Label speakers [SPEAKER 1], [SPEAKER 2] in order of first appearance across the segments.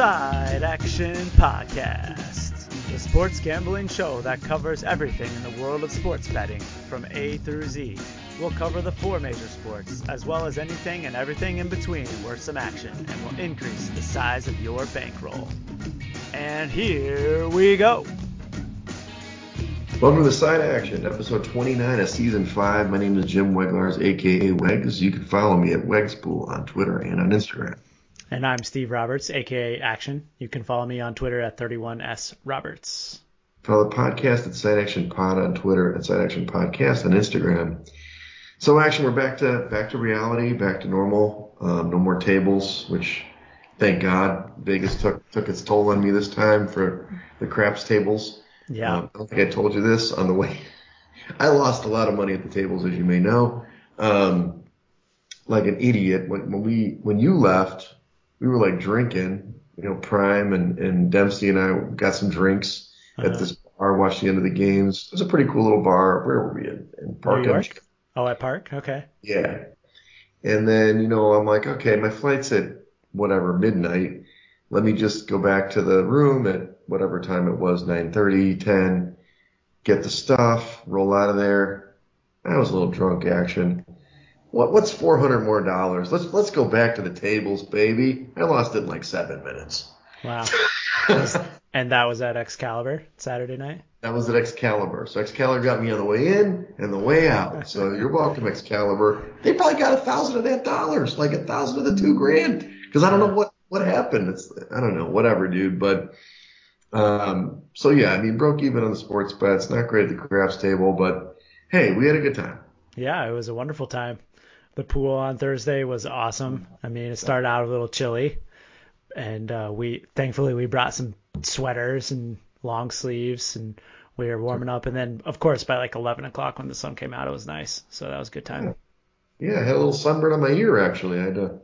[SPEAKER 1] Side Action Podcast, the sports gambling show that covers everything in the world of sports betting from A through Z. We'll cover the four major sports, as well as anything and everything in between worth some action, and will increase the size of your bankroll. And here we go.
[SPEAKER 2] Welcome to Side Action, episode 29 of season 5. My name is Jim Weglars, aka Wegs. You can follow me at Wegspool on Twitter and on Instagram.
[SPEAKER 1] And I'm Steve Roberts, aka Action. You can follow me on Twitter at 31S Roberts.
[SPEAKER 2] Follow the podcast at Side Action Pod on Twitter and Side Action Podcast on Instagram. So Action, we're back to back to reality, back to normal. Um, no more tables, which thank God Vegas took took its toll on me this time for the craps tables.
[SPEAKER 1] Yeah.
[SPEAKER 2] Um, I don't think I told you this on the way. I lost a lot of money at the tables, as you may know. Um, like an idiot. When, when we, when you left, we were like drinking, you know, Prime and, and Dempsey and I got some drinks
[SPEAKER 1] Uh-huh.
[SPEAKER 2] at this bar, watched the end of the games. It was a pretty cool little bar. Where were we in? In Park
[SPEAKER 1] New York? Oh, at Park? Okay.
[SPEAKER 2] Yeah. And then, you know, I'm like, okay, my flight's at whatever, midnight. Let me just go back to the room at whatever time it was, 9:30, 10, get the stuff, roll out of there. I was a little drunk action. What what's 400 more dollars? Let's let's go back to the tables, baby. I lost it in like 7 minutes.
[SPEAKER 1] Wow. and that was at Excalibur Saturday night?
[SPEAKER 2] That was at Excalibur. So Excalibur got me on the way in and the way out. So you're welcome, Excalibur. They probably got a thousand of that dollars, like a thousand of the two grand. Because I don't know what what happened. It's I don't know, whatever, dude. But um, so yeah, I mean, broke even on the sports bets. Not great at the craps table, but hey, we had a good time.
[SPEAKER 1] Yeah, it was a wonderful time. The pool on Thursday was awesome. I mean, it started out a little chilly, and uh, we thankfully we brought some sweaters and long sleeves, and we were warming up. And then, of course, by like 11 o'clock when the sun came out, it was nice. So that was a good time.
[SPEAKER 2] Yeah, I had a little sunburn on my ear actually. I had to,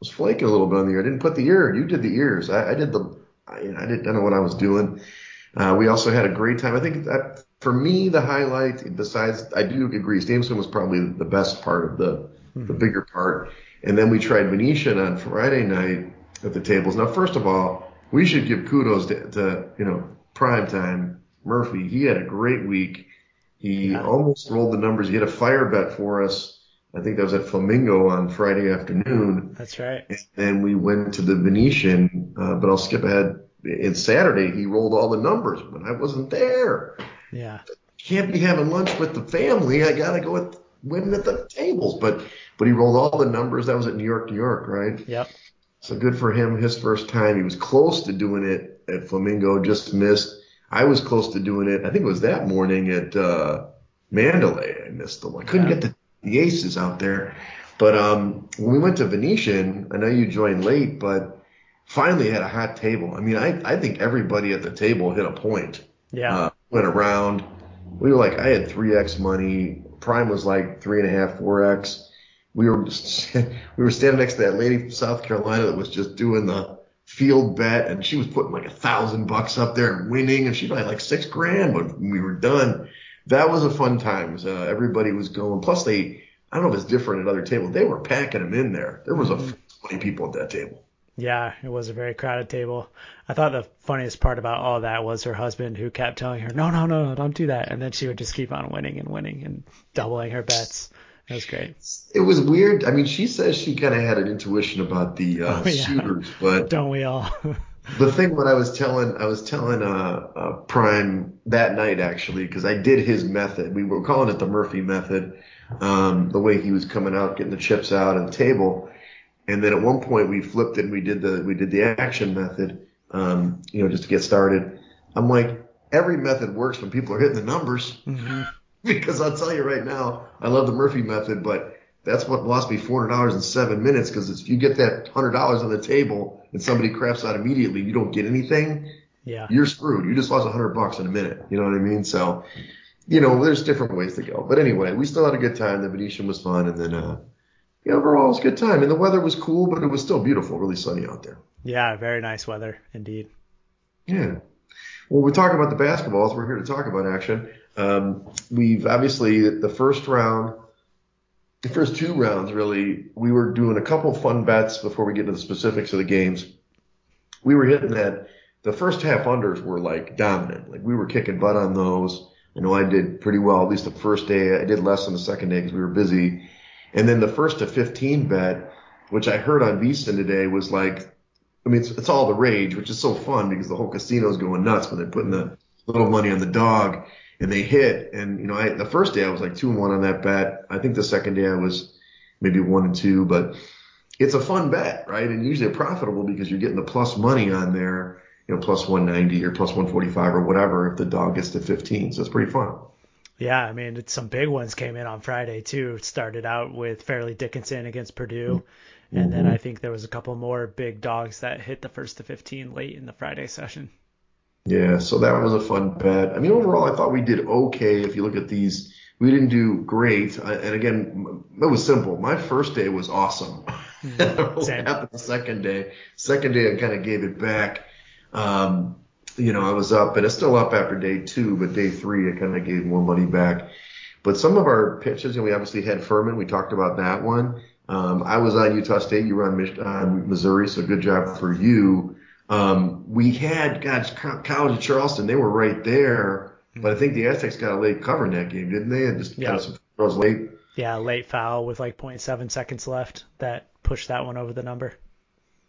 [SPEAKER 2] was flaking a little bit on the ear. I didn't put the ear. You did the ears. I, I did the. I, I didn't know what I was doing. Uh, we also had a great time. I think that for me the highlight, besides I do agree, Stevenson was probably the best part of the the bigger part. And then we tried Venetian on Friday night at the tables. Now, first of all, we should give kudos to, to you know prime time Murphy. He had a great week. He
[SPEAKER 1] Yeah.
[SPEAKER 2] almost rolled the numbers. He had a fire bet for us. I think that was at Flamingo on Friday afternoon.
[SPEAKER 1] That's right.
[SPEAKER 2] And then we went to the Venetian, uh, but I'll skip ahead. In Saturday, he rolled all the numbers, but I wasn't there.
[SPEAKER 1] Yeah.
[SPEAKER 2] Can't be having lunch with the family. I gotta go with women at the tables. But but he rolled all the numbers. That was at New York, New York, right?
[SPEAKER 1] Yep.
[SPEAKER 2] So good for him. His first time. He was close to doing it at Flamingo, just missed. I was close to doing it. I think it was that morning at uh, Mandalay. I missed the one. Couldn't
[SPEAKER 1] Yeah.
[SPEAKER 2] get the, the aces out there. But um, when we went to Venetian, I know you joined late, but finally had a hot table. I mean, I, I think everybody at the table hit a point.
[SPEAKER 1] Yeah.
[SPEAKER 2] Uh, went around. We were like, I had 3x money. Prime was like three and a half, 4x. We were just, we were standing next to that lady from South Carolina that was just doing the field bet, and she was putting like a thousand bucks up there and winning, and she had like six grand when we were done. That was a fun time. Uh, everybody was going. Plus, they, I don't know if it's different at other tables. They were packing them in there. There was a 20 people at that table.
[SPEAKER 1] Yeah, it was a very crowded table. I thought the funniest part about all that was her husband who kept telling her, no, no, no, no, don't do that. And then she would just keep on winning and winning and doubling her bets. Was great.
[SPEAKER 2] It was weird. I mean, she says she kind of had an intuition about the uh,
[SPEAKER 1] Oh, yeah.
[SPEAKER 2] suitors, but
[SPEAKER 1] Don't we all?
[SPEAKER 2] the thing what I was telling, I was telling uh, uh Prime that night actually, because I did his method. We were calling it the Murphy method, um, the way he was coming out, getting the chips out of the table, and then at one point we flipped it and we did the we did the action method, um, you know, just to get started. I'm like, every method works when people are hitting the numbers
[SPEAKER 1] hmm
[SPEAKER 2] because I'll tell you right now, I love the Murphy method, but that's what lost me four hundred dollars in seven minutes. Because if you get that hundred dollars on the table and somebody craps out immediately, you don't get anything.
[SPEAKER 1] Yeah.
[SPEAKER 2] You're screwed. You just lost a hundred bucks in a minute. You know what I mean? So, you know, there's different ways to go. But anyway, we still had a good time. The Venetian was fun, and then uh, yeah, overall it was a good time. And the weather was cool, but it was still beautiful, really sunny out there.
[SPEAKER 1] Yeah, very nice weather indeed.
[SPEAKER 2] Yeah. Well, we're talking about the basketballs. We're here to talk about action. Um, we've obviously the first round the first two rounds really, we were doing a couple fun bets before we get into the specifics of the games. We were hitting that the first half unders were like dominant. Like we were kicking butt on those. I know I did pretty well, at least the first day. I did less on the second day because we were busy. And then the first to 15 bet, which I heard on VSiN today was like, I mean, it's, it's all the rage, which is so fun because the whole casino's going nuts when they're putting the little money on the dog and they hit. And, you know, I, the first day I was like two and one on that bet. I think the second day I was maybe one and two, but it's a fun bet, right? And usually profitable because you're getting the plus money on there, you know, plus 190 or plus 145 or whatever if the dog gets to 15. So it's pretty fun.
[SPEAKER 1] Yeah, I mean, some big ones came in on Friday too. It started out with Fairleigh Dickinson against Purdue, and mm-hmm. then I think there was a couple more big dogs that hit the first to 15 late in the Friday session.
[SPEAKER 2] Yeah, so that was a fun bet. I mean, overall, I thought we did okay. If you look at these, we didn't do great. And again, it was simple. My first day was awesome. Mm-hmm. happened the second day? Second day, I kind of gave it back. Um, you know, I was up, and it's still up after day two, but day three, I kind of gave more money back. But some of our pitches, and we obviously had Furman. We talked about that one. Um, I was on Utah State. You were on, Mich- on Missouri, so good job for you. Um, we had, God, College of Charleston. They were right there, but I think the Aztecs got a late cover in that game, didn't they? And just yep. got some throws late.
[SPEAKER 1] Yeah, late foul with like 0.7 seconds left that pushed that one over the number.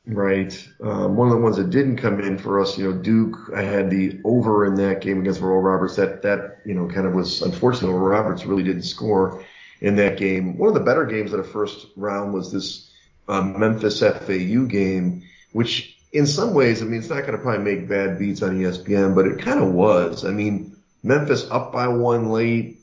[SPEAKER 2] Right. Um, one of the ones that didn't come in for us, you know, Duke, I had the over in that game against Oral Roberts. That, that, you know, kind of was unfortunate. Oral Roberts really didn't score in that game. One of the better games of the first round was this um, Memphis FAU game, which in some ways, I mean, it's not going to probably make bad beats on ESPN, but it kind of was. I mean, Memphis up by one late,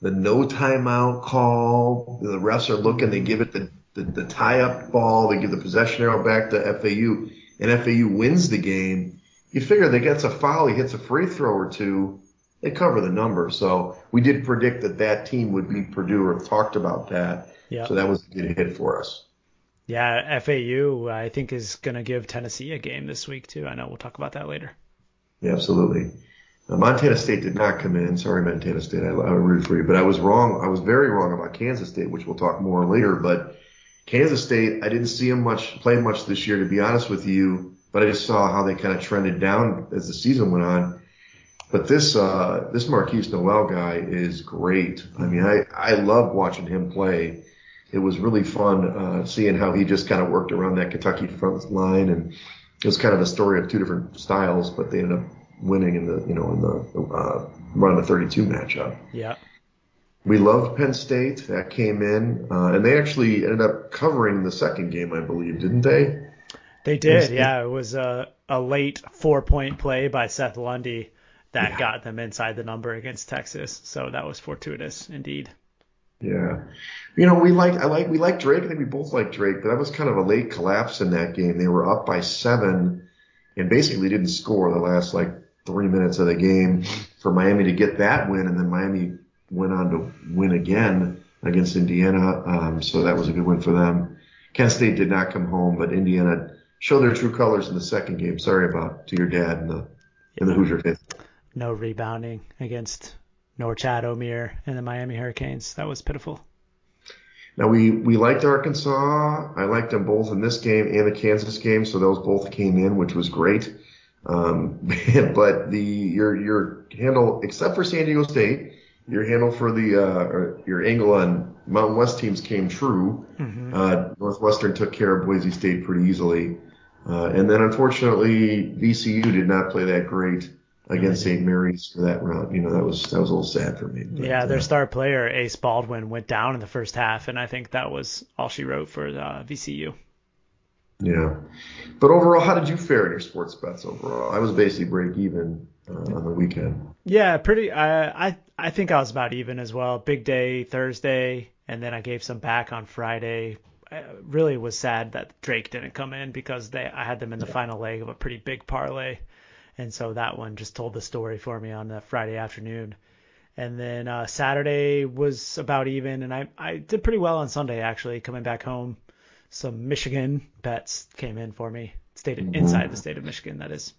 [SPEAKER 2] the no timeout call, the refs are looking, they give it the the, the tie up ball, they give the possession arrow back to FAU, and FAU wins the game. You figure they gets a foul, he hits a free throw or two, they cover the number. So we did predict that that team would beat Purdue or talked about that. Yep. So that was a good hit for us.
[SPEAKER 1] Yeah, FAU I think is going to give Tennessee a game this week too. I know we'll talk about that later.
[SPEAKER 2] Yeah, absolutely. Uh, Montana State did not come in. Sorry, Montana State. I, I for you, but I was wrong. I was very wrong about Kansas State, which we'll talk more later. But Kansas State, I didn't see them much play much this year, to be honest with you. But I just saw how they kind of trended down as the season went on. But this uh, this Markquis Nowell guy is great. I mean, I I love watching him play. It was really fun uh, seeing how he just kind of worked around that Kentucky front line, and it was kind of a story of two different styles, but they ended up winning in the you know in the uh, run of 32 matchup.
[SPEAKER 1] Yeah.
[SPEAKER 2] We loved Penn State. That came in, uh, and they actually ended up covering the second game, I believe, didn't they?
[SPEAKER 1] They did, yeah. It was a, a late four point play by Seth Lundy that yeah. got them inside the number against Texas. So that was fortuitous indeed.
[SPEAKER 2] Yeah. You know, we like I like we like Drake. I think we both like Drake, but that was kind of a late collapse in that game. They were up by seven and basically didn't score the last like three minutes of the game for Miami to get that win, and then Miami went on to win again against Indiana. Um, so that was a good win for them. Kent State did not come home, but Indiana showed their true colors in the second game. Sorry about to your dad and the in the Hoosier fifth.
[SPEAKER 1] No rebounding against Norchad Omier and the Miami Hurricanes. That was pitiful.
[SPEAKER 2] Now we we liked Arkansas. I liked them both in this game and the Kansas game, so those both came in, which was great. Um, but the your your handle, except for San Diego State, your handle for the uh, your angle on Mountain West teams came true. Mm-hmm. Uh, Northwestern took care of Boise State pretty easily, uh, and then unfortunately VCU did not play that great against St. Mary's for that round. You know that was that was a little sad for me.
[SPEAKER 1] But, yeah, their uh, star player Ace Baldwin went down in the first half, and I think that was all she wrote for uh, VCU.
[SPEAKER 2] Yeah, but overall, how did you fare in your sports bets overall? I was basically break even uh, on the weekend.
[SPEAKER 1] Yeah, pretty. I I I think I was about even as well. Big day Thursday, and then I gave some back on Friday. I really was sad that Drake didn't come in because they I had them in the final leg of a pretty big parlay, and so that one just told the story for me on the Friday afternoon. And then uh, Saturday was about even, and I I did pretty well on Sunday actually coming back home. Some Michigan bets came in for me, stayed mm-hmm. inside the state of Michigan that is.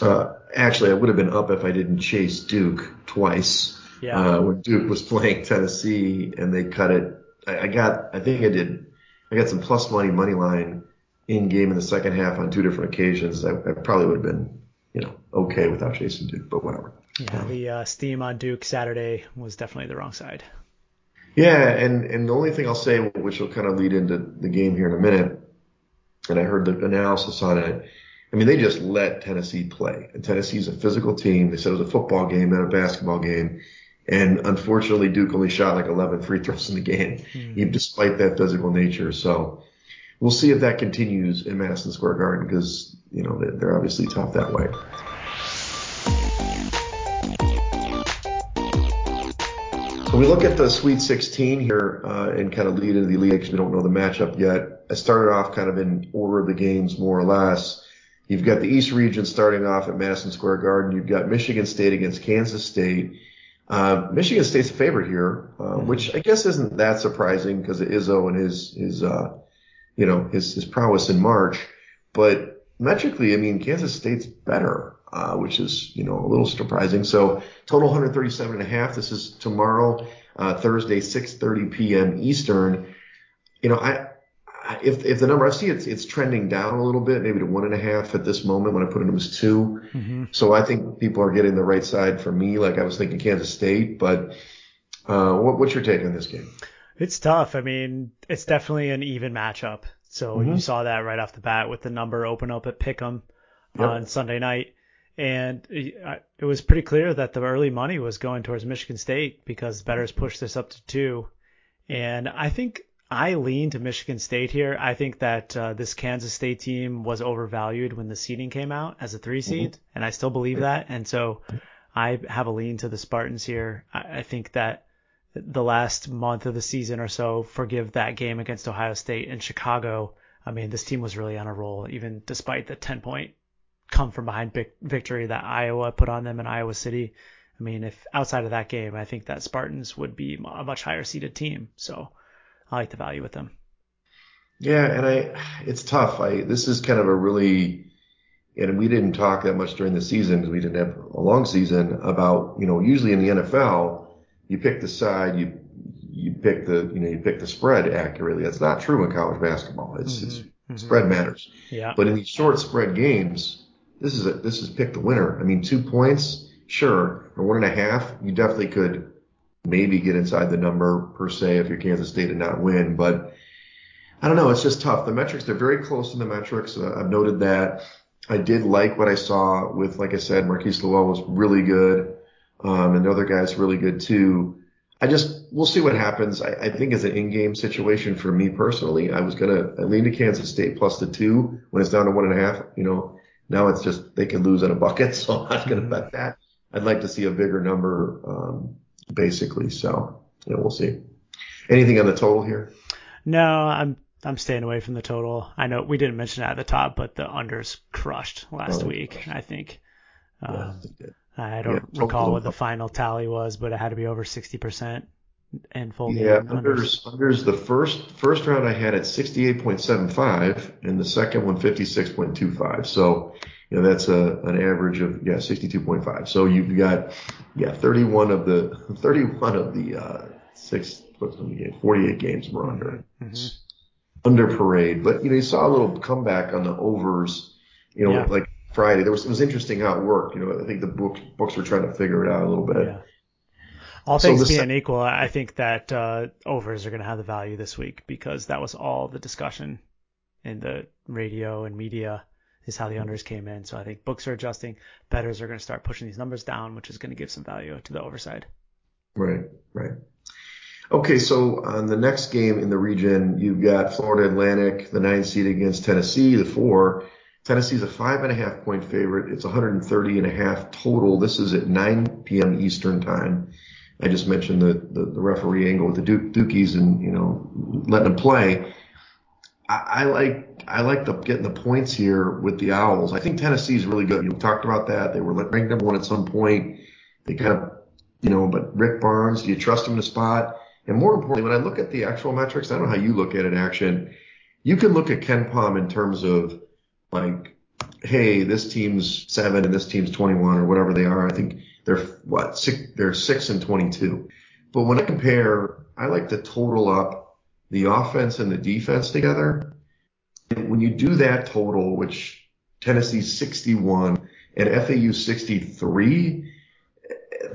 [SPEAKER 2] Uh, actually, I would have been up if I didn't chase Duke twice. Yeah. Uh, when Duke was playing Tennessee and they cut it I, I got, I think I did, I got some plus money money line in game in the second half on two different occasions. I, I probably would have been, you know, okay without chasing Duke, but whatever.
[SPEAKER 1] Yeah, the uh, steam on Duke Saturday was definitely the wrong side.
[SPEAKER 2] Yeah, and and the only thing I'll say, which will kind of lead into the game here in a minute, and I heard the analysis on it. I mean, they just let Tennessee play. And Tennessee's a physical team. They said it was a football game, not a basketball game. And unfortunately, Duke only shot like 11 free throws in the game, mm. despite that physical nature. So we'll see if that continues in Madison Square Garden because, you know, they're obviously tough that way. So we look at the Sweet 16 here uh, and kind of lead into the Elite because we don't know the matchup yet. I started off kind of in order of the games more or less. You've got the East region starting off at Madison Square Garden. You've got Michigan State against Kansas State. Uh, Michigan State's a favorite here, uh, mm-hmm. which I guess isn't that surprising because of Izzo and his his uh, you know his his prowess in March. But metrically, I mean, Kansas State's better, uh, which is you know a little surprising. So total 137 and a half. This is tomorrow, uh, Thursday, 6:30 p.m. Eastern. You know, I if if the number I see it's it's trending down a little bit, maybe to one and a half at this moment. When I put it, it was 2 mm-hmm. So I think people are getting the right side for me. Like I was thinking Kansas State, but uh, what, what's your take on this game?
[SPEAKER 1] It's tough. I mean, it's definitely an even matchup. So mm-hmm. you saw that right off the bat with the number open up at Pick'em yep. on Sunday night. And it was pretty clear that the early money was going towards Michigan State because bettors pushed this up to two. And I think I lean to Michigan State here. I think that uh, this Kansas State team was overvalued when the seeding came out as a three seed, mm-hmm. and I still believe that. And so I have a lean to the Spartans here. I, I think that the last month of the season or so, forgive that game against Ohio State and Chicago. I mean, this team was really on a roll, even despite the 10 point come from behind victory that Iowa put on them in Iowa City. I mean, if outside of that game, I think that Spartans would be a much higher seeded team. So I like the value with them.
[SPEAKER 2] Yeah, and I it's tough. I this is kind of a really and we didn't talk that much during the season because we didn't have a long season about you know usually in the NFL you pick the side you you pick the you know you pick the spread accurately. That's not true in college basketball. It's, mm-hmm. it's mm-hmm. spread matters.
[SPEAKER 1] Yeah.
[SPEAKER 2] But in these short spread games, this is a this is pick the winner. I mean, two points, sure, or one and a half, you definitely could maybe get inside the number per se if you're Kansas State and not win. But I don't know. It's just tough. The metrics, they're very close to the metrics. Uh, I've noted that. I did like what I saw with, like I said, Markquis Nowell was really good. Um, and the other guys really good too. I just, we'll see what happens. I, I think it's an in-game situation for me personally. I was going to I lean to Kansas State plus the two when it's down to one and a half. You know, now it's just, they can lose in a bucket. So I'm not going to bet that. I'd like to see a bigger number. Um, basically. So yeah, we'll see. Anything on the total here?
[SPEAKER 1] No, I'm I'm staying away from the total. I know we didn't mention it at the top, but the unders crushed last oh, week. I think. Um, yeah, I don't yeah, recall what the final tally was, but it had to be over 60% in full
[SPEAKER 2] yeah, game. unders, unders the first first round I had at 68.75 and the second one 56.25. So you know, that's a, an average of, yeah, 62.5. So you've got, yeah, 31 of the, 31 of the, uh, six, what's the game, 48 games were under. Mm-hmm. Under parade. But, you know, you saw a little comeback on the overs, you know, yeah. like Friday. There was, it was interesting how it worked. You know, I think the books, books were trying to figure it out a little bit. Yeah.
[SPEAKER 1] All things so being se- equal, I think that uh, overs are going to have the value this week because that was all the discussion in the radio and media is how the unders came in. So I think books are adjusting. Bettors are going to start pushing these numbers down, which is going to give some value to the overside.
[SPEAKER 2] Right, right. Okay, so on the next game in the region, you've got Florida Atlantic, the nine seed against Tennessee, the four. Tennessee's a five and a half point favorite. It's 130 and a half total. This is at 9 p.m. Eastern time. I just mentioned the, the, the referee angle with the Duke, Dukies and, you know, letting them play. I, I like I like the getting the points here with the Owls. I think Tennessee is really good. You talked about that. They were ranked number one at some point. They kind of, you know, but Rick Barnes, do you trust him to spot? And more importantly, when I look at the actual metrics, I don't know how you look at it action. You can look at KenPom in terms of like, hey, this team's seven and this team's 21 or whatever they are. I think they're what six, they're six and 22. But when I compare, I like to total up the offense and the defense together. And when you do that total, which Tennessee's 61 and FAU 63,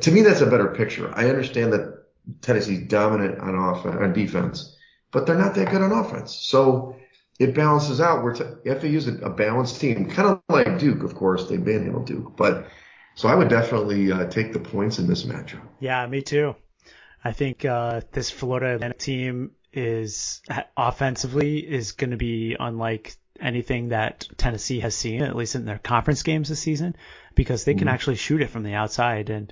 [SPEAKER 2] to me that's a better picture. I understand that Tennessee's dominant on offense, on defense, but they're not that good on offense. So it balances out. Where FAU is a, a balanced team, kind of like Duke, of course. They manhandled Duke, but so I would definitely uh, take the points in this matchup.
[SPEAKER 1] Yeah, me too. I think uh, this Florida Atlantic team is offensively is going to be unlike anything that Tennessee has seen, at least in their conference games this season, because they can mm-hmm. actually shoot it from the outside. And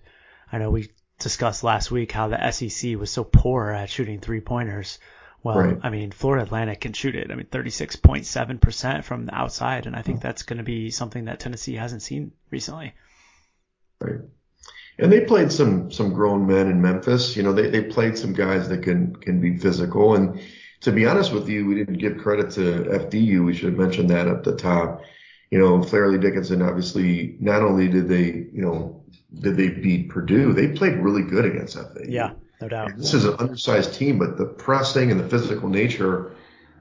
[SPEAKER 1] I know we discussed last week how the SEC was so poor at shooting three pointers. Well, right. I mean, Florida Atlantic can shoot it. I mean, 36.7% from the outside, and I think hmm. that's going to be something that Tennessee hasn't seen recently.
[SPEAKER 2] Right. And they played some some grown men in Memphis. You know, they, they played some guys that can can be physical. And to be honest with you, we didn't give credit to FDU. We should have mentioned that at the top. You know, Fairleigh Dickinson obviously not only did they, you know, did they beat Purdue, they played really good against FAU.
[SPEAKER 1] Yeah, no doubt.
[SPEAKER 2] This is an undersized team, but the pressing and the physical nature,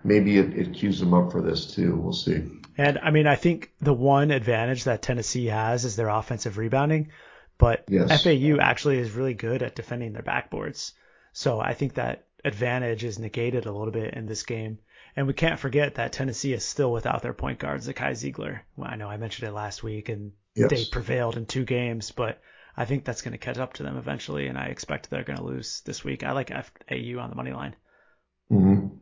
[SPEAKER 2] maybe it, it cues them up for this too. We'll see.
[SPEAKER 1] And I mean, I think the one advantage that Tennessee has is their offensive rebounding, but yes. FAU actually is really good at defending their backboards. So I think that advantage is negated a little bit in this game. And we can't forget that Tennessee is still without their point guard, Zakai Zeigler. Well, I know I mentioned it last week, and yes. they prevailed in two games, but I think that's going to catch up to them eventually, and I expect they're going to lose this week. I like FAU on the money line.
[SPEAKER 2] Mm-hmm.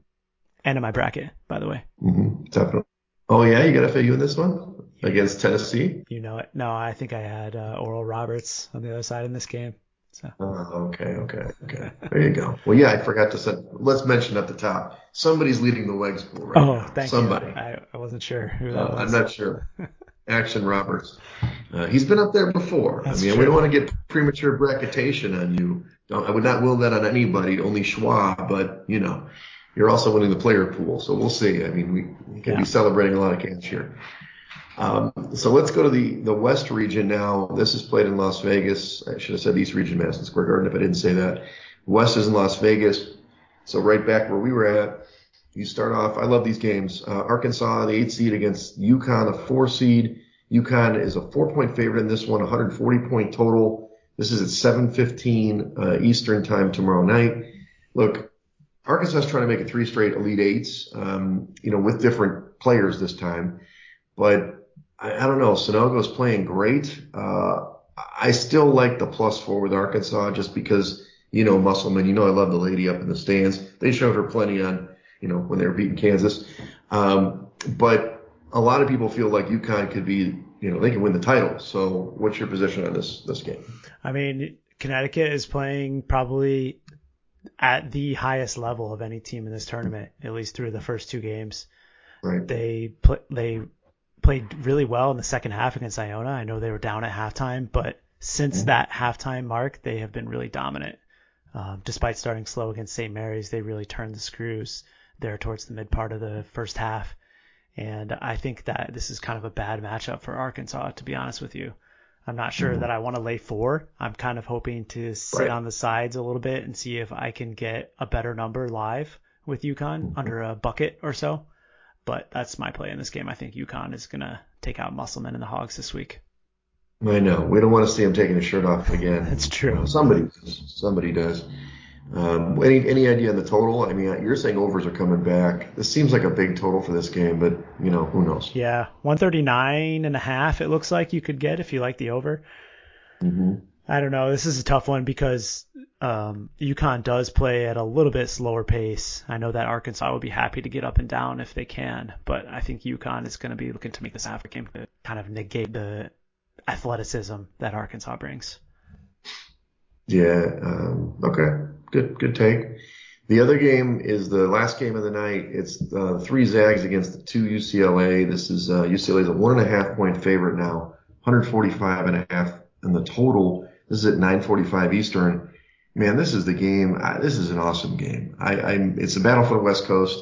[SPEAKER 1] And in my bracket, by the way.
[SPEAKER 2] Mm-hmm. Definitely. Oh yeah, you got FAU in this one against Tennessee.
[SPEAKER 1] You know it. No, I think I had uh, Oral Roberts on the other side in this game. So.
[SPEAKER 2] Oh, okay, okay, okay. There you go. Well, yeah, I forgot to say. Let's mention at the top. Somebody's leading the Wegs pool right
[SPEAKER 1] Oh,
[SPEAKER 2] now.
[SPEAKER 1] thank
[SPEAKER 2] Somebody.
[SPEAKER 1] you. I, I wasn't sure who that
[SPEAKER 2] uh,
[SPEAKER 1] was.
[SPEAKER 2] I'm not sure. Action Roberts. Uh, he's been up there before.
[SPEAKER 1] That's
[SPEAKER 2] I mean,
[SPEAKER 1] true.
[SPEAKER 2] we don't want to get premature bracketation on you. Don't, I would not will that on anybody, only Schwab, but you know, you're also winning the player pool, so we'll see. I mean, we, we can yeah. be celebrating a lot of cash here. Um, so let's go to the, the West region now. This is played in Las Vegas. I should have said East region, Madison Square Garden, if I didn't say that. West is in Las Vegas. So right back where we were at, you start off. I love these games. Uh, Arkansas, the eight seed against UConn, a four seed. UConn is a four point favorite in this one, 140 point total. This is at 7:15 uh, Eastern time tomorrow night. Look, Arkansas is trying to make it three straight Elite Eights, um, you know, with different players this time. But I, I don't know. Sanogo's playing great. Uh, I still like the plus four with Arkansas just because, you know, Musselman, you know, I love the lady up in the stands. They showed her plenty on, you know, when they were beating Kansas. Um, but a lot of people feel like UConn could be, you know, they can win the title. So what's your position on this, this game?
[SPEAKER 1] I mean, Connecticut is playing probably at the highest level of any team in this tournament, at least through the first two games.
[SPEAKER 2] Right.
[SPEAKER 1] They play, they played really well in the second half against Iona. I know they were down at halftime, but since mm-hmm. that halftime mark, they have been really dominant. Um, despite starting slow against St. Mary's, they really turned the screws there towards the mid part of the first half. And I think that this is kind of a bad matchup for Arkansas, to be honest with you. I'm not sure mm-hmm. that I want to lay four. I'm kind of hoping to sit right. on the sides a little bit and see if I can get a better number live with UConn mm-hmm. under a bucket or so. But that's my play in this game. I think UConn is going to take out Musselman and the Hogs this week.
[SPEAKER 2] I know. We don't want to see him taking his shirt off again.
[SPEAKER 1] That's true.
[SPEAKER 2] Somebody, somebody does. Um, any any idea on the total? I mean, you're saying overs are coming back. This seems like a big total for this game, but you know, who knows?
[SPEAKER 1] Yeah, 139 and a half. It looks like you could get if you like the over.
[SPEAKER 2] Mm-hmm.
[SPEAKER 1] I don't know. This is a tough one because um, UConn does play at a little bit slower pace. I know that Arkansas would be happy to get up and down if they can, but I think UConn is going to be looking to make this half game to kind of negate the athleticism that Arkansas brings.
[SPEAKER 2] Yeah. Um, okay. Good. Good take. The other game is the last game of the night. It's uh, three Zags against the two UCLA. This is uh, UCLA is a one and a half point favorite now, 145 and a half in the total. This is at 9:45 Eastern. Man, this is the game. I, this is an awesome game. I, I'm. It's a battle for the West Coast.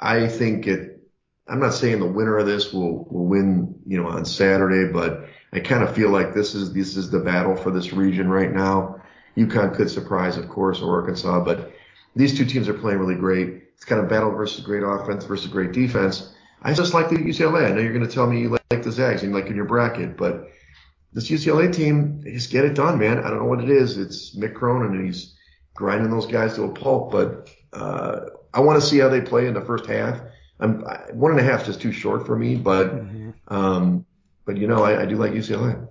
[SPEAKER 2] I think it. I'm not saying the winner of this will will win, you know, on Saturday, but I kind of feel like this is this is the battle for this region right now. UConn could surprise, of course, or Arkansas, but these two teams are playing really great. it's kind of battle versus great offense versus great defense. I just like the UCLA. I know you're going to tell me you like the Zags and like in your bracket, but this UCLA team, they just get it done, man. I don't know what it is. It's Mick Cronin and he's grinding those guys to a pulp, but, uh, I want to see how they play in the first half. I'm one and a half is just too short for me, but, mm-hmm. um, but you know, I, I do like UCLA.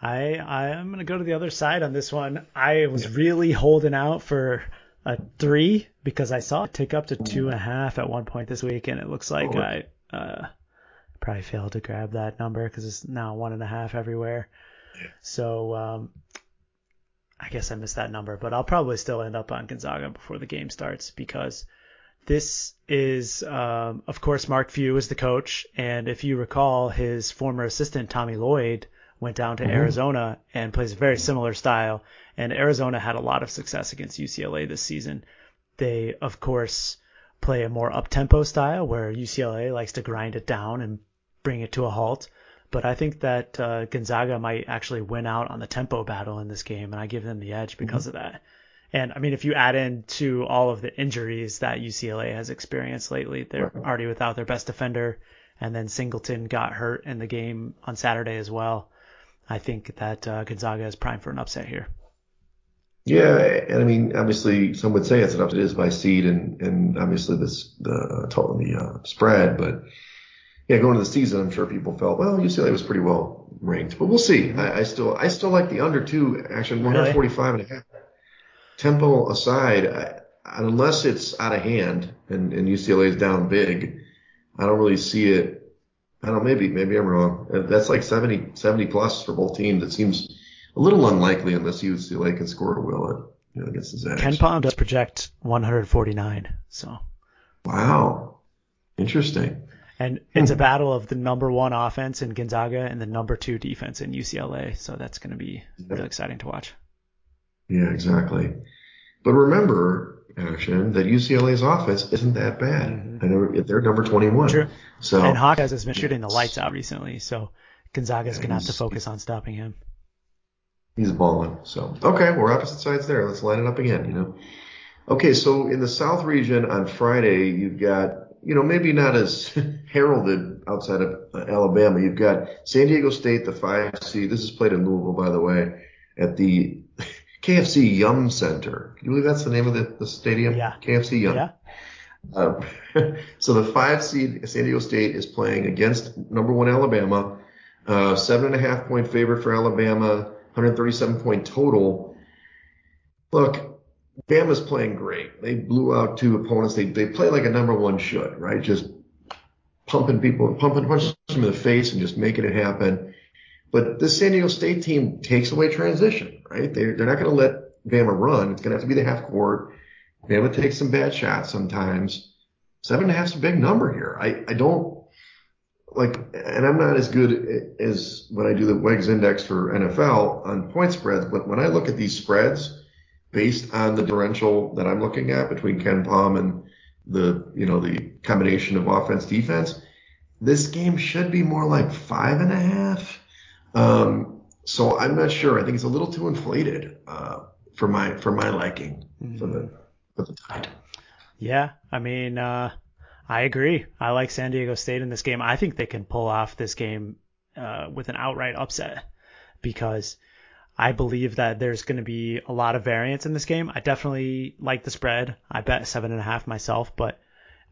[SPEAKER 1] I I am gonna go to the other side on this one. I was really holding out for a three because I saw it tick up to two and a half at one point this week, and it looks like oh. I uh, probably failed to grab that number because it's now one and a half everywhere. Yeah. So um, I guess I missed that number, but I'll probably still end up on Gonzaga before the game starts because this is, um, of course, Mark Few is the coach, and if you recall, his former assistant Tommy Lloyd went down to mm-hmm. Arizona and plays a very similar style. And Arizona had a lot of success against UCLA this season. They, of course, play a more up-tempo style where UCLA likes to grind it down and bring it to a halt. But I think that uh, Gonzaga might actually win out on the tempo battle in this game, and I give them the edge because mm-hmm. of that. And I mean, if you add in to all of the injuries that UCLA has experienced lately, they're already without their best defender, and then Singleton got hurt in the game on Saturday as well. I think that uh, Gonzaga is primed for an upset here.
[SPEAKER 2] Yeah, and I mean, obviously, some would say it's an upset is by seed and and obviously this the total the uh, spread, but yeah, going to the season, I'm sure people felt well UCLA was pretty well ranked, but we'll see. I, I still I still like the under two actually 145 really? and a half. Tempo aside, I, unless it's out of hand and, and UCLA is down big, I don't really see it I don't know, maybe, maybe I'm wrong. Uh, that's like 70, 70 plus for both teams. It seems a little unlikely unless UCLA can score a will you know, against the Zags.
[SPEAKER 1] KenPom does project 149, so.
[SPEAKER 2] Wow. Interesting.
[SPEAKER 1] And it's a battle of the number one offense in Gonzaga and the number two defense in UCLA. So that's going to be really exciting to watch.
[SPEAKER 2] Yeah, exactly. But remember, action that UCLA's offense isn't that bad. Mm-hmm. I know they're number 21.
[SPEAKER 1] True. So and Hawkes has been shooting the lights out recently, so Gonzaga's yeah, gonna have to focus on stopping him.
[SPEAKER 2] He's balling. So okay, we're opposite sides there. Let's line it up again. You know. Okay, so in the South region on Friday, you've got you know maybe not as heralded outside of Alabama. You've got San Diego State, the five seed. This is played in Louisville, by the way, at the KFC Yum Center. Can you believe that's the name of the, the stadium?
[SPEAKER 1] Yeah.
[SPEAKER 2] KFC Yum.
[SPEAKER 1] Yeah.
[SPEAKER 2] Uh, so the five seed San Diego State is playing against number one Alabama. Uh, seven and a half point favorite for Alabama, 137 point total. Look, Bama's playing great. They blew out two opponents. They they play like a number one should, right? Just pumping people, pumping punches them in the face and just making it happen. But this San Diego State team takes away transition, right? They're, they're not going to let Bama run. It's going to have to be the half court. Bama takes some bad shots sometimes. Seven and a half is a big number here. I, I don't like, and I'm not as good as when I do the WEGS index for NFL on point spreads, but when I look at these spreads based on the differential that I'm looking at between KenPom and the, you know, the combination of offense defense, this game should be more like five and a half um, so I'm not sure. I think it's a little too inflated uh, for my for my liking mm-hmm. for the for the tide.
[SPEAKER 1] Yeah, I mean, uh, I agree. I like San Diego State in this game. I think they can pull off this game uh, with an outright upset because I believe that there's going to be a lot of variance in this game. I definitely like the spread. I bet seven and a half myself, but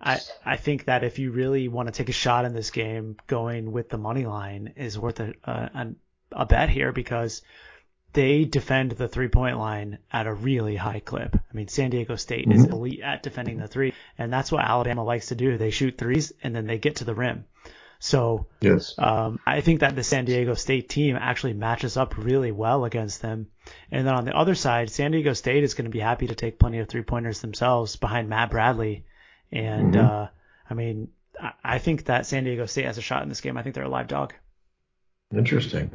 [SPEAKER 1] I, I think that if you really want to take a shot in this game, going with the money line is worth a, a, a bet here because they defend the three point line at a really high clip. I mean, San Diego State is mm-hmm. elite at defending the three, and that's what Alabama likes to do. They shoot threes and then they get to the rim. So
[SPEAKER 2] yes.
[SPEAKER 1] um, I think that the San Diego State team actually matches up really well against them. And then on the other side, San Diego State is going to be happy to take plenty of three pointers themselves behind Matt Bradley and mm-hmm. uh, I mean, I, I think that San Diego State has a shot in this game. I think they're a live dog.
[SPEAKER 2] Interesting.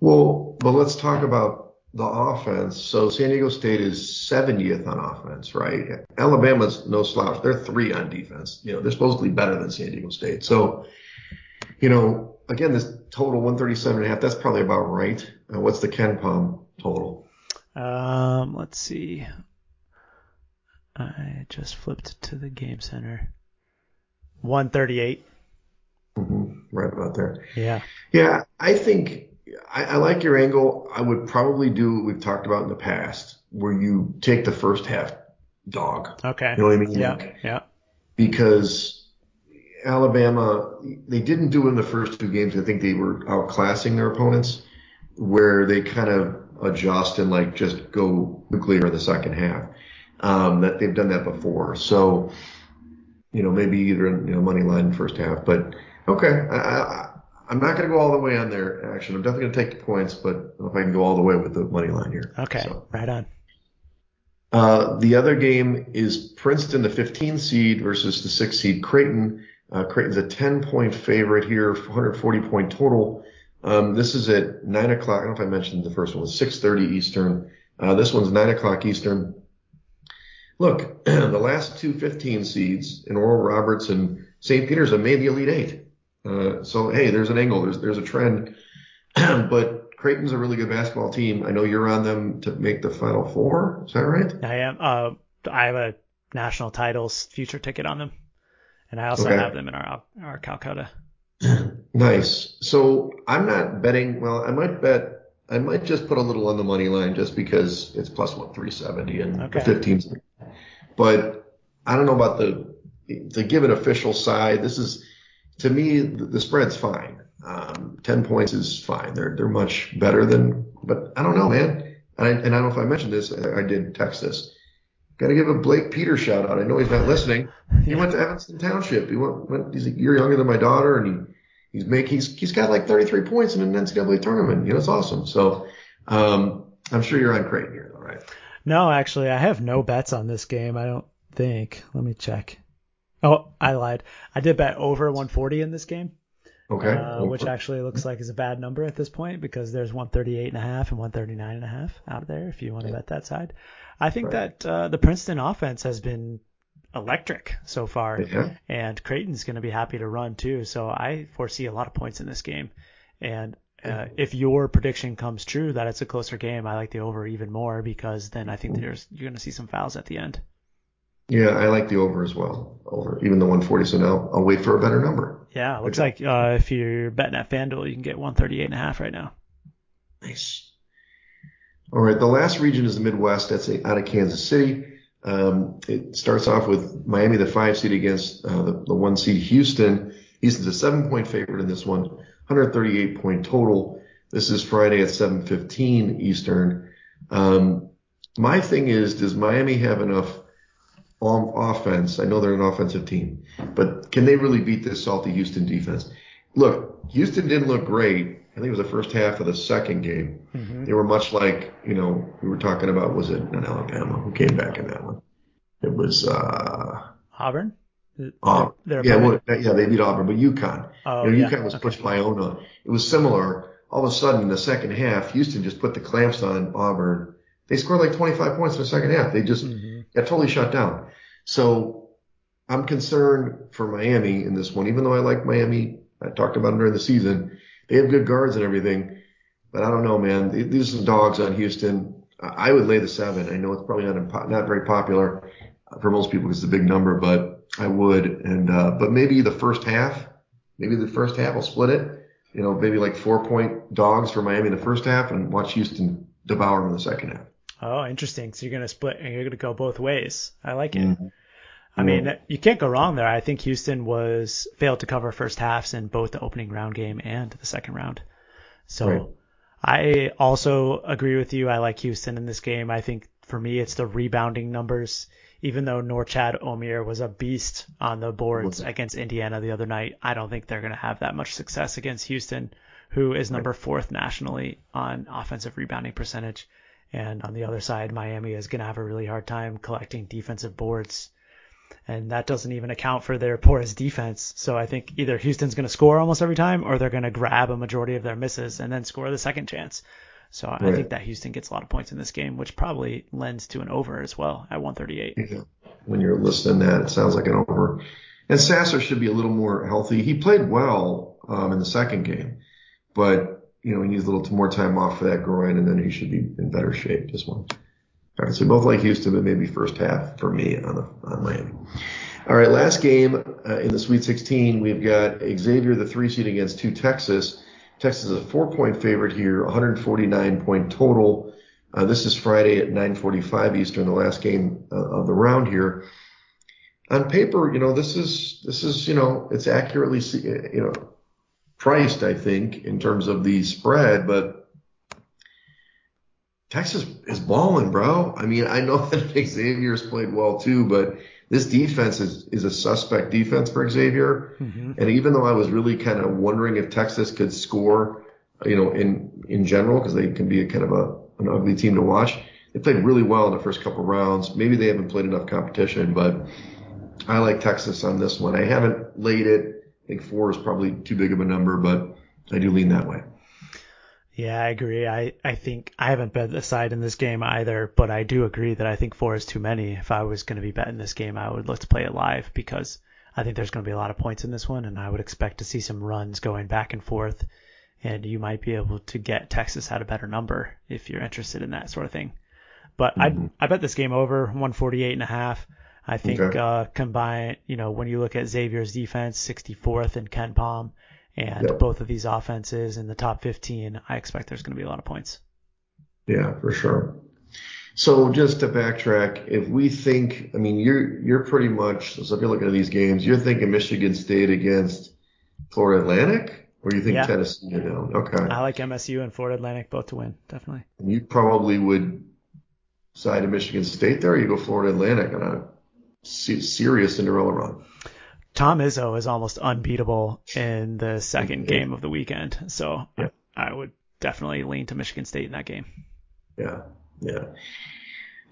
[SPEAKER 2] Well, but let's talk about the offense. So San Diego State is 70th on offense, right? Alabama's no slouch. They're three on defense. You know, they're supposedly better than San Diego State. So, you know, again, this total 137 and a half, that's probably about right. Uh, what's the KenPom total?
[SPEAKER 1] Um, let's see. I just flipped to the game center. 138.
[SPEAKER 2] Mm-hmm. Right about there.
[SPEAKER 1] Yeah.
[SPEAKER 2] Yeah, I think I, I, like your angle. I would probably do what we've talked about in the past, where you take the first half dog.
[SPEAKER 1] Okay.
[SPEAKER 2] You know what I mean?
[SPEAKER 1] Yeah. Yeah.
[SPEAKER 2] Because Alabama, they didn't do it in the first two games. I think they were outclassing their opponents, where they kind of adjust and like just go nuclear in the second half. Um, that they've done that before. So, you know, maybe either you know money line first half, but okay. I, I, I'm not going to go all the way on their action. I'm definitely going to take the points, but I don't know if I can go all the way with the money line here.
[SPEAKER 1] Okay, so. right on.
[SPEAKER 2] Uh, the other game is Princeton, the 15 seed versus the 6 seed Creighton. Uh, Creighton's a 10 point favorite here, 140 point total. Um, this is at 9 o'clock. I don't know if I mentioned the first one was 6.30 Eastern. Uh, this one's 9 o'clock Eastern. Look, the last two 15 seeds in Oral Roberts and St. Peter's have made the Elite Eight. Uh, so hey, there's an angle, there's there's a trend, but Creighton's a really good basketball team. I know you're on them to make the Final Four. Is that right?
[SPEAKER 1] I am. Uh, I have a national titles future ticket on them, and I also okay. have them in our our Calcutta.
[SPEAKER 2] nice. So I'm not betting. Well, I might bet. I might just put a little on the money line just because it's plus what 370 and okay. the 15. But I don't know about the to give an official side. This is to me, the, spread's fine. Um, 10 points is fine. They're, they're much better than, but I don't know, man. I, and I don't know if I mentioned this. I, I did text this. Got to give a Blake Peter shout out. I know he's not listening. He went to Evanston Township. He went, went he's a year younger than my daughter and he, he's make, he's, he's got like 33 points in an NCAA tournament. You know, it's awesome. So, um, I'm sure you're on Creighton here though, right?
[SPEAKER 1] No, actually, I have no bets on this game. I don't think. Let me check. Oh, I lied. I did bet over 140 in this game.
[SPEAKER 2] Okay.
[SPEAKER 1] Uh, which actually looks like is a bad number at this point because there's 138 and a half and 139 and a half out there if you want to bet that side. I think right. that uh, the Princeton offense has been electric so far,
[SPEAKER 2] yeah.
[SPEAKER 1] and Creighton's going to be happy to run too. So I foresee a lot of points in this game. And uh, if your prediction comes true that it's a closer game, I like the over even more because then I think there's you're going to see some fouls at the end.
[SPEAKER 2] Yeah, I like the over as well. Over, even the 140. So now I'll wait for a better number.
[SPEAKER 1] Yeah, looks like uh, if you're betting at FanDuel, you can get 138 and a half right now.
[SPEAKER 2] Nice. All right, the last region is the Midwest. That's out of Kansas City. Um, it starts off with Miami, the five seed against uh, the, the one seed Houston. Houston's a seven point favorite in this one, 138 point total. This is Friday at 7:15 Eastern. Um, my thing is, does Miami have enough on offense. I know they're an offensive team, but can they really beat this salty Houston defense? Look, Houston didn't look great. I think it was the first half of the second game. Mm-hmm. They were much like, you know, we were talking about, was it in Alabama? Who came back in that one? It was, uh,
[SPEAKER 1] Auburn?
[SPEAKER 2] Auburn. yeah, well, yeah, they beat Auburn, but UConn.
[SPEAKER 1] Oh,
[SPEAKER 2] you know,
[SPEAKER 1] yeah.
[SPEAKER 2] UConn was
[SPEAKER 1] okay.
[SPEAKER 2] pushed by Iona. It was similar. All of a sudden, in the second half, Houston just put the clamps on Auburn. They scored like 25 points in the second half. They just mm-hmm. got totally shut down. So I'm concerned for Miami in this one, even though I like Miami. I talked about them during the season. They have good guards and everything, but I don't know, man. These are dogs on Houston. I would lay the seven. I know it's probably not not very popular for most people because it's a big number, but I would. And uh, but maybe the first half, maybe the first half, I'll split it. You know, maybe like four point dogs for Miami in the first half, and watch Houston devour them in the second half.
[SPEAKER 1] Oh, interesting. So you're going to split and you're going to go both ways. I like it.
[SPEAKER 2] Mm-hmm.
[SPEAKER 1] I mean, you can't go wrong there. I think Houston was failed to cover first halves in both the opening round game and the second round. So
[SPEAKER 2] right.
[SPEAKER 1] I also agree with you. I like Houston in this game. I think for me, it's the rebounding numbers. Even though Norchad Omier was a beast on the boards against Indiana the other night, I don't think they're going to have that much success against Houston, who is number fourth nationally on offensive rebounding percentage. And on the other side, Miami is going to have a really hard time collecting defensive boards. And that doesn't even account for their porous defense. So I think either Houston's going to score almost every time or they're going to grab a majority of their misses and then score the second chance. So I
[SPEAKER 2] Right.
[SPEAKER 1] think that Houston gets a lot of points in this game, which probably lends to an over as well at 138.
[SPEAKER 2] Yeah. When you're listening to that, it sounds like an over. And Sasser should be a little more healthy. He played well um, in the second game, but you know he needs a little more time off for that groin, and then he should be in better shape this one. All right, so both like Houston, but maybe first half for me on the on Miami. All right, last game uh, in the Sweet 16, we've got Xavier, the three seed against two Texas. Texas is a four point favorite here, 149 point total. Uh, this is Friday at 9:45 Eastern, the last game uh, of the round here. On paper, you know, this is this is you know it's accurately you know priced, I think, in terms of the spread, but Texas is balling, bro. I mean, I know that Xavier's played well too, but this defense is, is a suspect defense for Xavier. Mm-hmm. And even though I was really kind of wondering if Texas could score, you know, in, in general, because they can be a kind of a, an ugly team to watch, they played really well in the first couple rounds. Maybe they haven't played enough competition, but I like Texas on this one. I haven't laid it. I think four is probably too big of a number, but I do lean that way.
[SPEAKER 1] Yeah, I agree. I, I think I haven't bet the side in this game either, but I do agree that I think four is too many. If I was going to be betting this game, I would let's play it live because I think there's going to be a lot of points in this one, and I would expect to see some runs going back and forth, and you might be able to get Texas at a better number if you're interested in that sort of thing. But mm-hmm. I I bet this game over 148 and a half. I think okay. uh, combine, you know, when you look at Xavier's defense, 64th in KenPom, and yep. both of these offenses in the top 15, I expect there's going to be a lot of points.
[SPEAKER 2] Yeah, for sure. So just to backtrack, if we think, I mean, you're you're pretty much, so if you're looking at these games, you're thinking Michigan State against Florida Atlantic, or you think yeah. Tennessee down? Okay.
[SPEAKER 1] I like MSU and Florida Atlantic both to win, definitely.
[SPEAKER 2] And you probably would side of Michigan State there, or you go Florida Atlantic on a serious Cinderella run.
[SPEAKER 1] Tom Izzo is almost unbeatable in the second game of the weekend. So yeah. I, would definitely lean to Michigan State in that game.
[SPEAKER 2] Yeah. Yeah.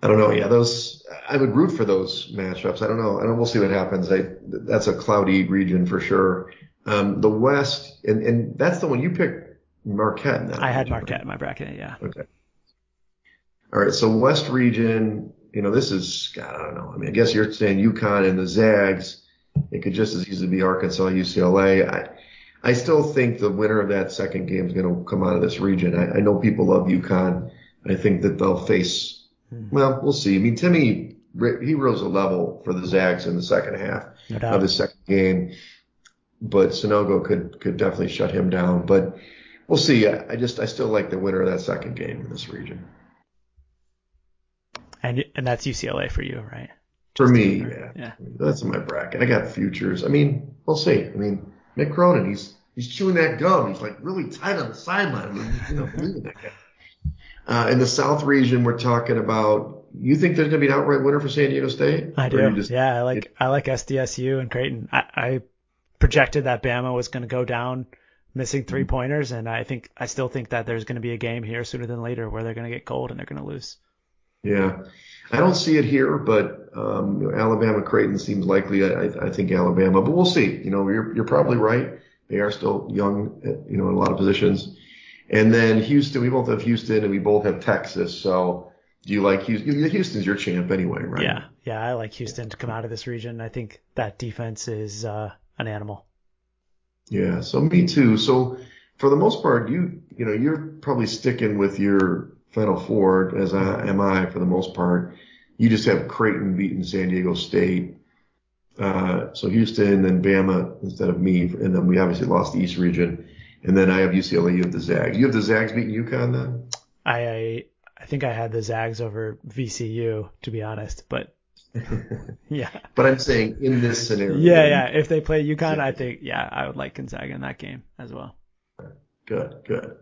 [SPEAKER 2] I don't know. Yeah, those I would root for those matchups. I don't know. I don't. We'll see what happens. I, that's a cloudy region for sure. Um, the West, and, and that's the one you picked. Marquette.
[SPEAKER 1] In I had Marquette in my bracket. Yeah.
[SPEAKER 2] Okay. All right. So West region. You know, this is God. I don't know. I mean, I guess you're saying UConn and the Zags. It could just as easily be Arkansas, UCLA. I, I still think the winner of that second game is going to come out of this region. I, I know people love UConn. I think that they'll face, hmm. well, we'll see. I mean, Timme he rose a level for the Zags in the second half no of the second game, but Sanogo could, could definitely shut him down. But we'll see. I, I just, I still like the winner of that second game in this region.
[SPEAKER 1] And, and that's UCLA for you, right?
[SPEAKER 2] For me, yeah. yeah. That's in my bracket. I got futures. I mean, we'll see. I mean, Mick Cronin, he's he's chewing that gum. He's like really tight on the sideline. I mean, you know, believe in that guy. Uh, in the South region, we're talking about. You think there's going to be an outright winner for San Diego State?
[SPEAKER 1] I do. Just, yeah, I like it, I like SDSU and Creighton. I, I projected that Bama was going to go down, missing three pointers, and I think I still think that there's going to be a game here sooner than later where they're going to get cold and they're going to lose.
[SPEAKER 2] Yeah. I don't see it here, but um, you know, Alabama Creighton seems likely. I, I think Alabama, but we'll see. You know, you're you're probably right. They are still young, you know, in a lot of positions. And then Houston, we both have Houston, and we both have Texas. So, do you like Houston? Houston's your champ anyway, right?
[SPEAKER 1] Yeah, yeah, I like Houston to come out of this region. I think that defense is uh, an animal.
[SPEAKER 2] Yeah, so me too. So, for the most part, you you know, you're probably sticking with your Final Four, as I, am I for the most part. You just have Creighton beating San Diego State. Uh, so Houston and Bama instead of me, and then we obviously lost the East region. And then I have UCLA. You have the Zags. You have the Zags beating UConn then?
[SPEAKER 1] I I, I think I had the Zags over VCU to be honest, but yeah.
[SPEAKER 2] But I'm saying in this scenario.
[SPEAKER 1] Yeah, yeah. If they play UConn, I think yeah, I would like Gonzaga in that game as well.
[SPEAKER 2] Good, good.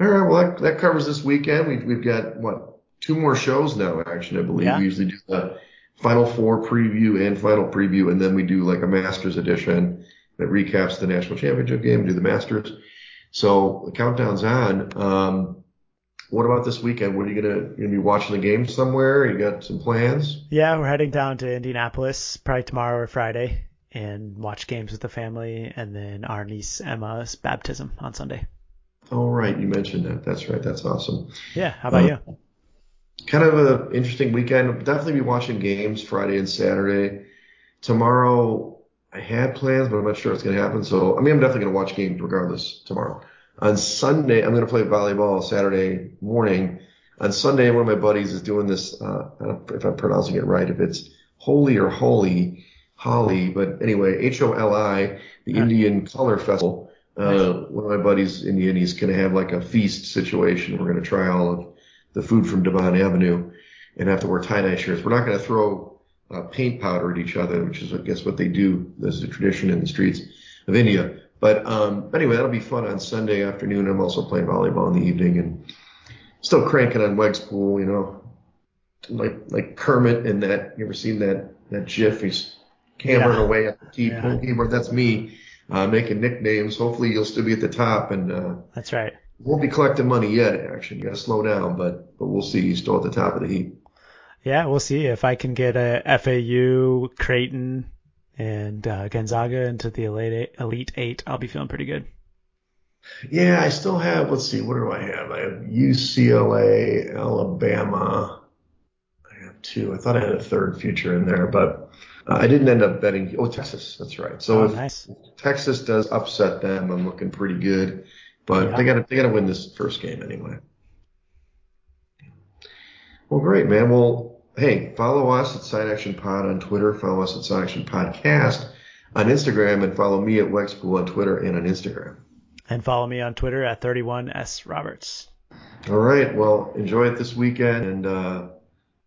[SPEAKER 2] All right. Well, that, that covers this weekend. We've, we've got what two more shows now. Actually, I believe yeah. we usually do the Final Four preview and final preview, and then we do like a Masters edition that recaps the national championship game. Do the Masters. So the countdown's on. Um, what about this weekend? What are you gonna you gonna be watching the game somewhere? You got some plans?
[SPEAKER 1] Yeah, we're heading down to Indianapolis probably tomorrow or Friday and watch games with the family, and then our niece Emma's baptism on Sunday.
[SPEAKER 2] Oh, right. You mentioned that. That's right. That's awesome.
[SPEAKER 1] Yeah. How about uh, you?
[SPEAKER 2] Kind of an interesting weekend. I'll definitely be watching games Friday and Saturday. Tomorrow, I had plans, but I'm not sure it's going to happen. So, I mean, I'm definitely going to watch games regardless tomorrow. On Sunday, I'm going to play volleyball Saturday morning. on Sunday, one of my buddies is doing this. Uh, I don't know if I'm pronouncing it right. If it's holy or holy, Holly, but anyway, H O L I, the Indian Color Festival. Uh, one of my buddies, in Indian, he's going to have like a feast situation. We're going to try all of the food from Devon Avenue and have to wear tie-dye shirts. We're not going to throw uh, paint powder at each other, which is, I guess, what they do. This is a tradition in the streets of India. But um, anyway, that'll be fun on Sunday afternoon. I'm also playing volleyball in the evening and still cranking on Wegs pool, you know, like like Kermit in that. You ever seen that that GIF? He's hammering
[SPEAKER 1] Yeah.
[SPEAKER 2] away at the key,
[SPEAKER 1] Yeah.
[SPEAKER 2] keyboard. That's me uh, making nicknames. Hopefully, you'll still be at the top and. Uh,
[SPEAKER 1] That's right.
[SPEAKER 2] won't be collecting money yet. Actually, you got to slow down, but but we'll see. He's still at the top of the heap.
[SPEAKER 1] Yeah, we'll see if I can get a FAU, Creighton, and uh, Gonzaga into the elite eight, elite eight. I'll be feeling pretty good.
[SPEAKER 2] Yeah, I still have. Let's see, what do I have? I have UCLA, Alabama. I have two. I thought I had a third future in there, but uh, I didn't end up betting. Oh, Texas. That's right. So
[SPEAKER 1] oh,
[SPEAKER 2] if
[SPEAKER 1] nice.
[SPEAKER 2] Texas does upset them, I'm looking pretty good. But
[SPEAKER 1] Yeah.
[SPEAKER 2] they got to they got to win this first game anyway. Well, great, man. Well, hey, follow us at Side Action Pod on Twitter. Follow us at Side Action Podcast on Instagram, and follow me at Wexpool on Twitter and on Instagram.
[SPEAKER 1] And follow me on Twitter at 31s Roberts.
[SPEAKER 2] All right. Well, enjoy it this weekend, and uh,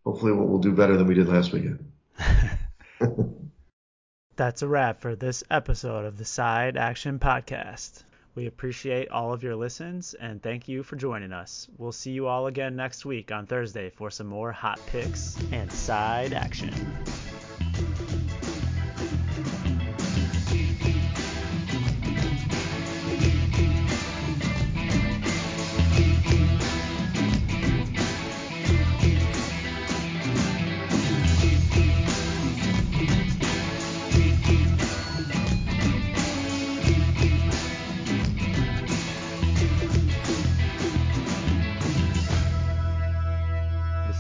[SPEAKER 2] hopefully we'll, we'll do better than we did last weekend.
[SPEAKER 1] That's a wrap for this episode of the Side Action Podcast. We appreciate all of your listens and thank you for joining us. We'll see you all again next week on Thursday for some more hot picks and side action.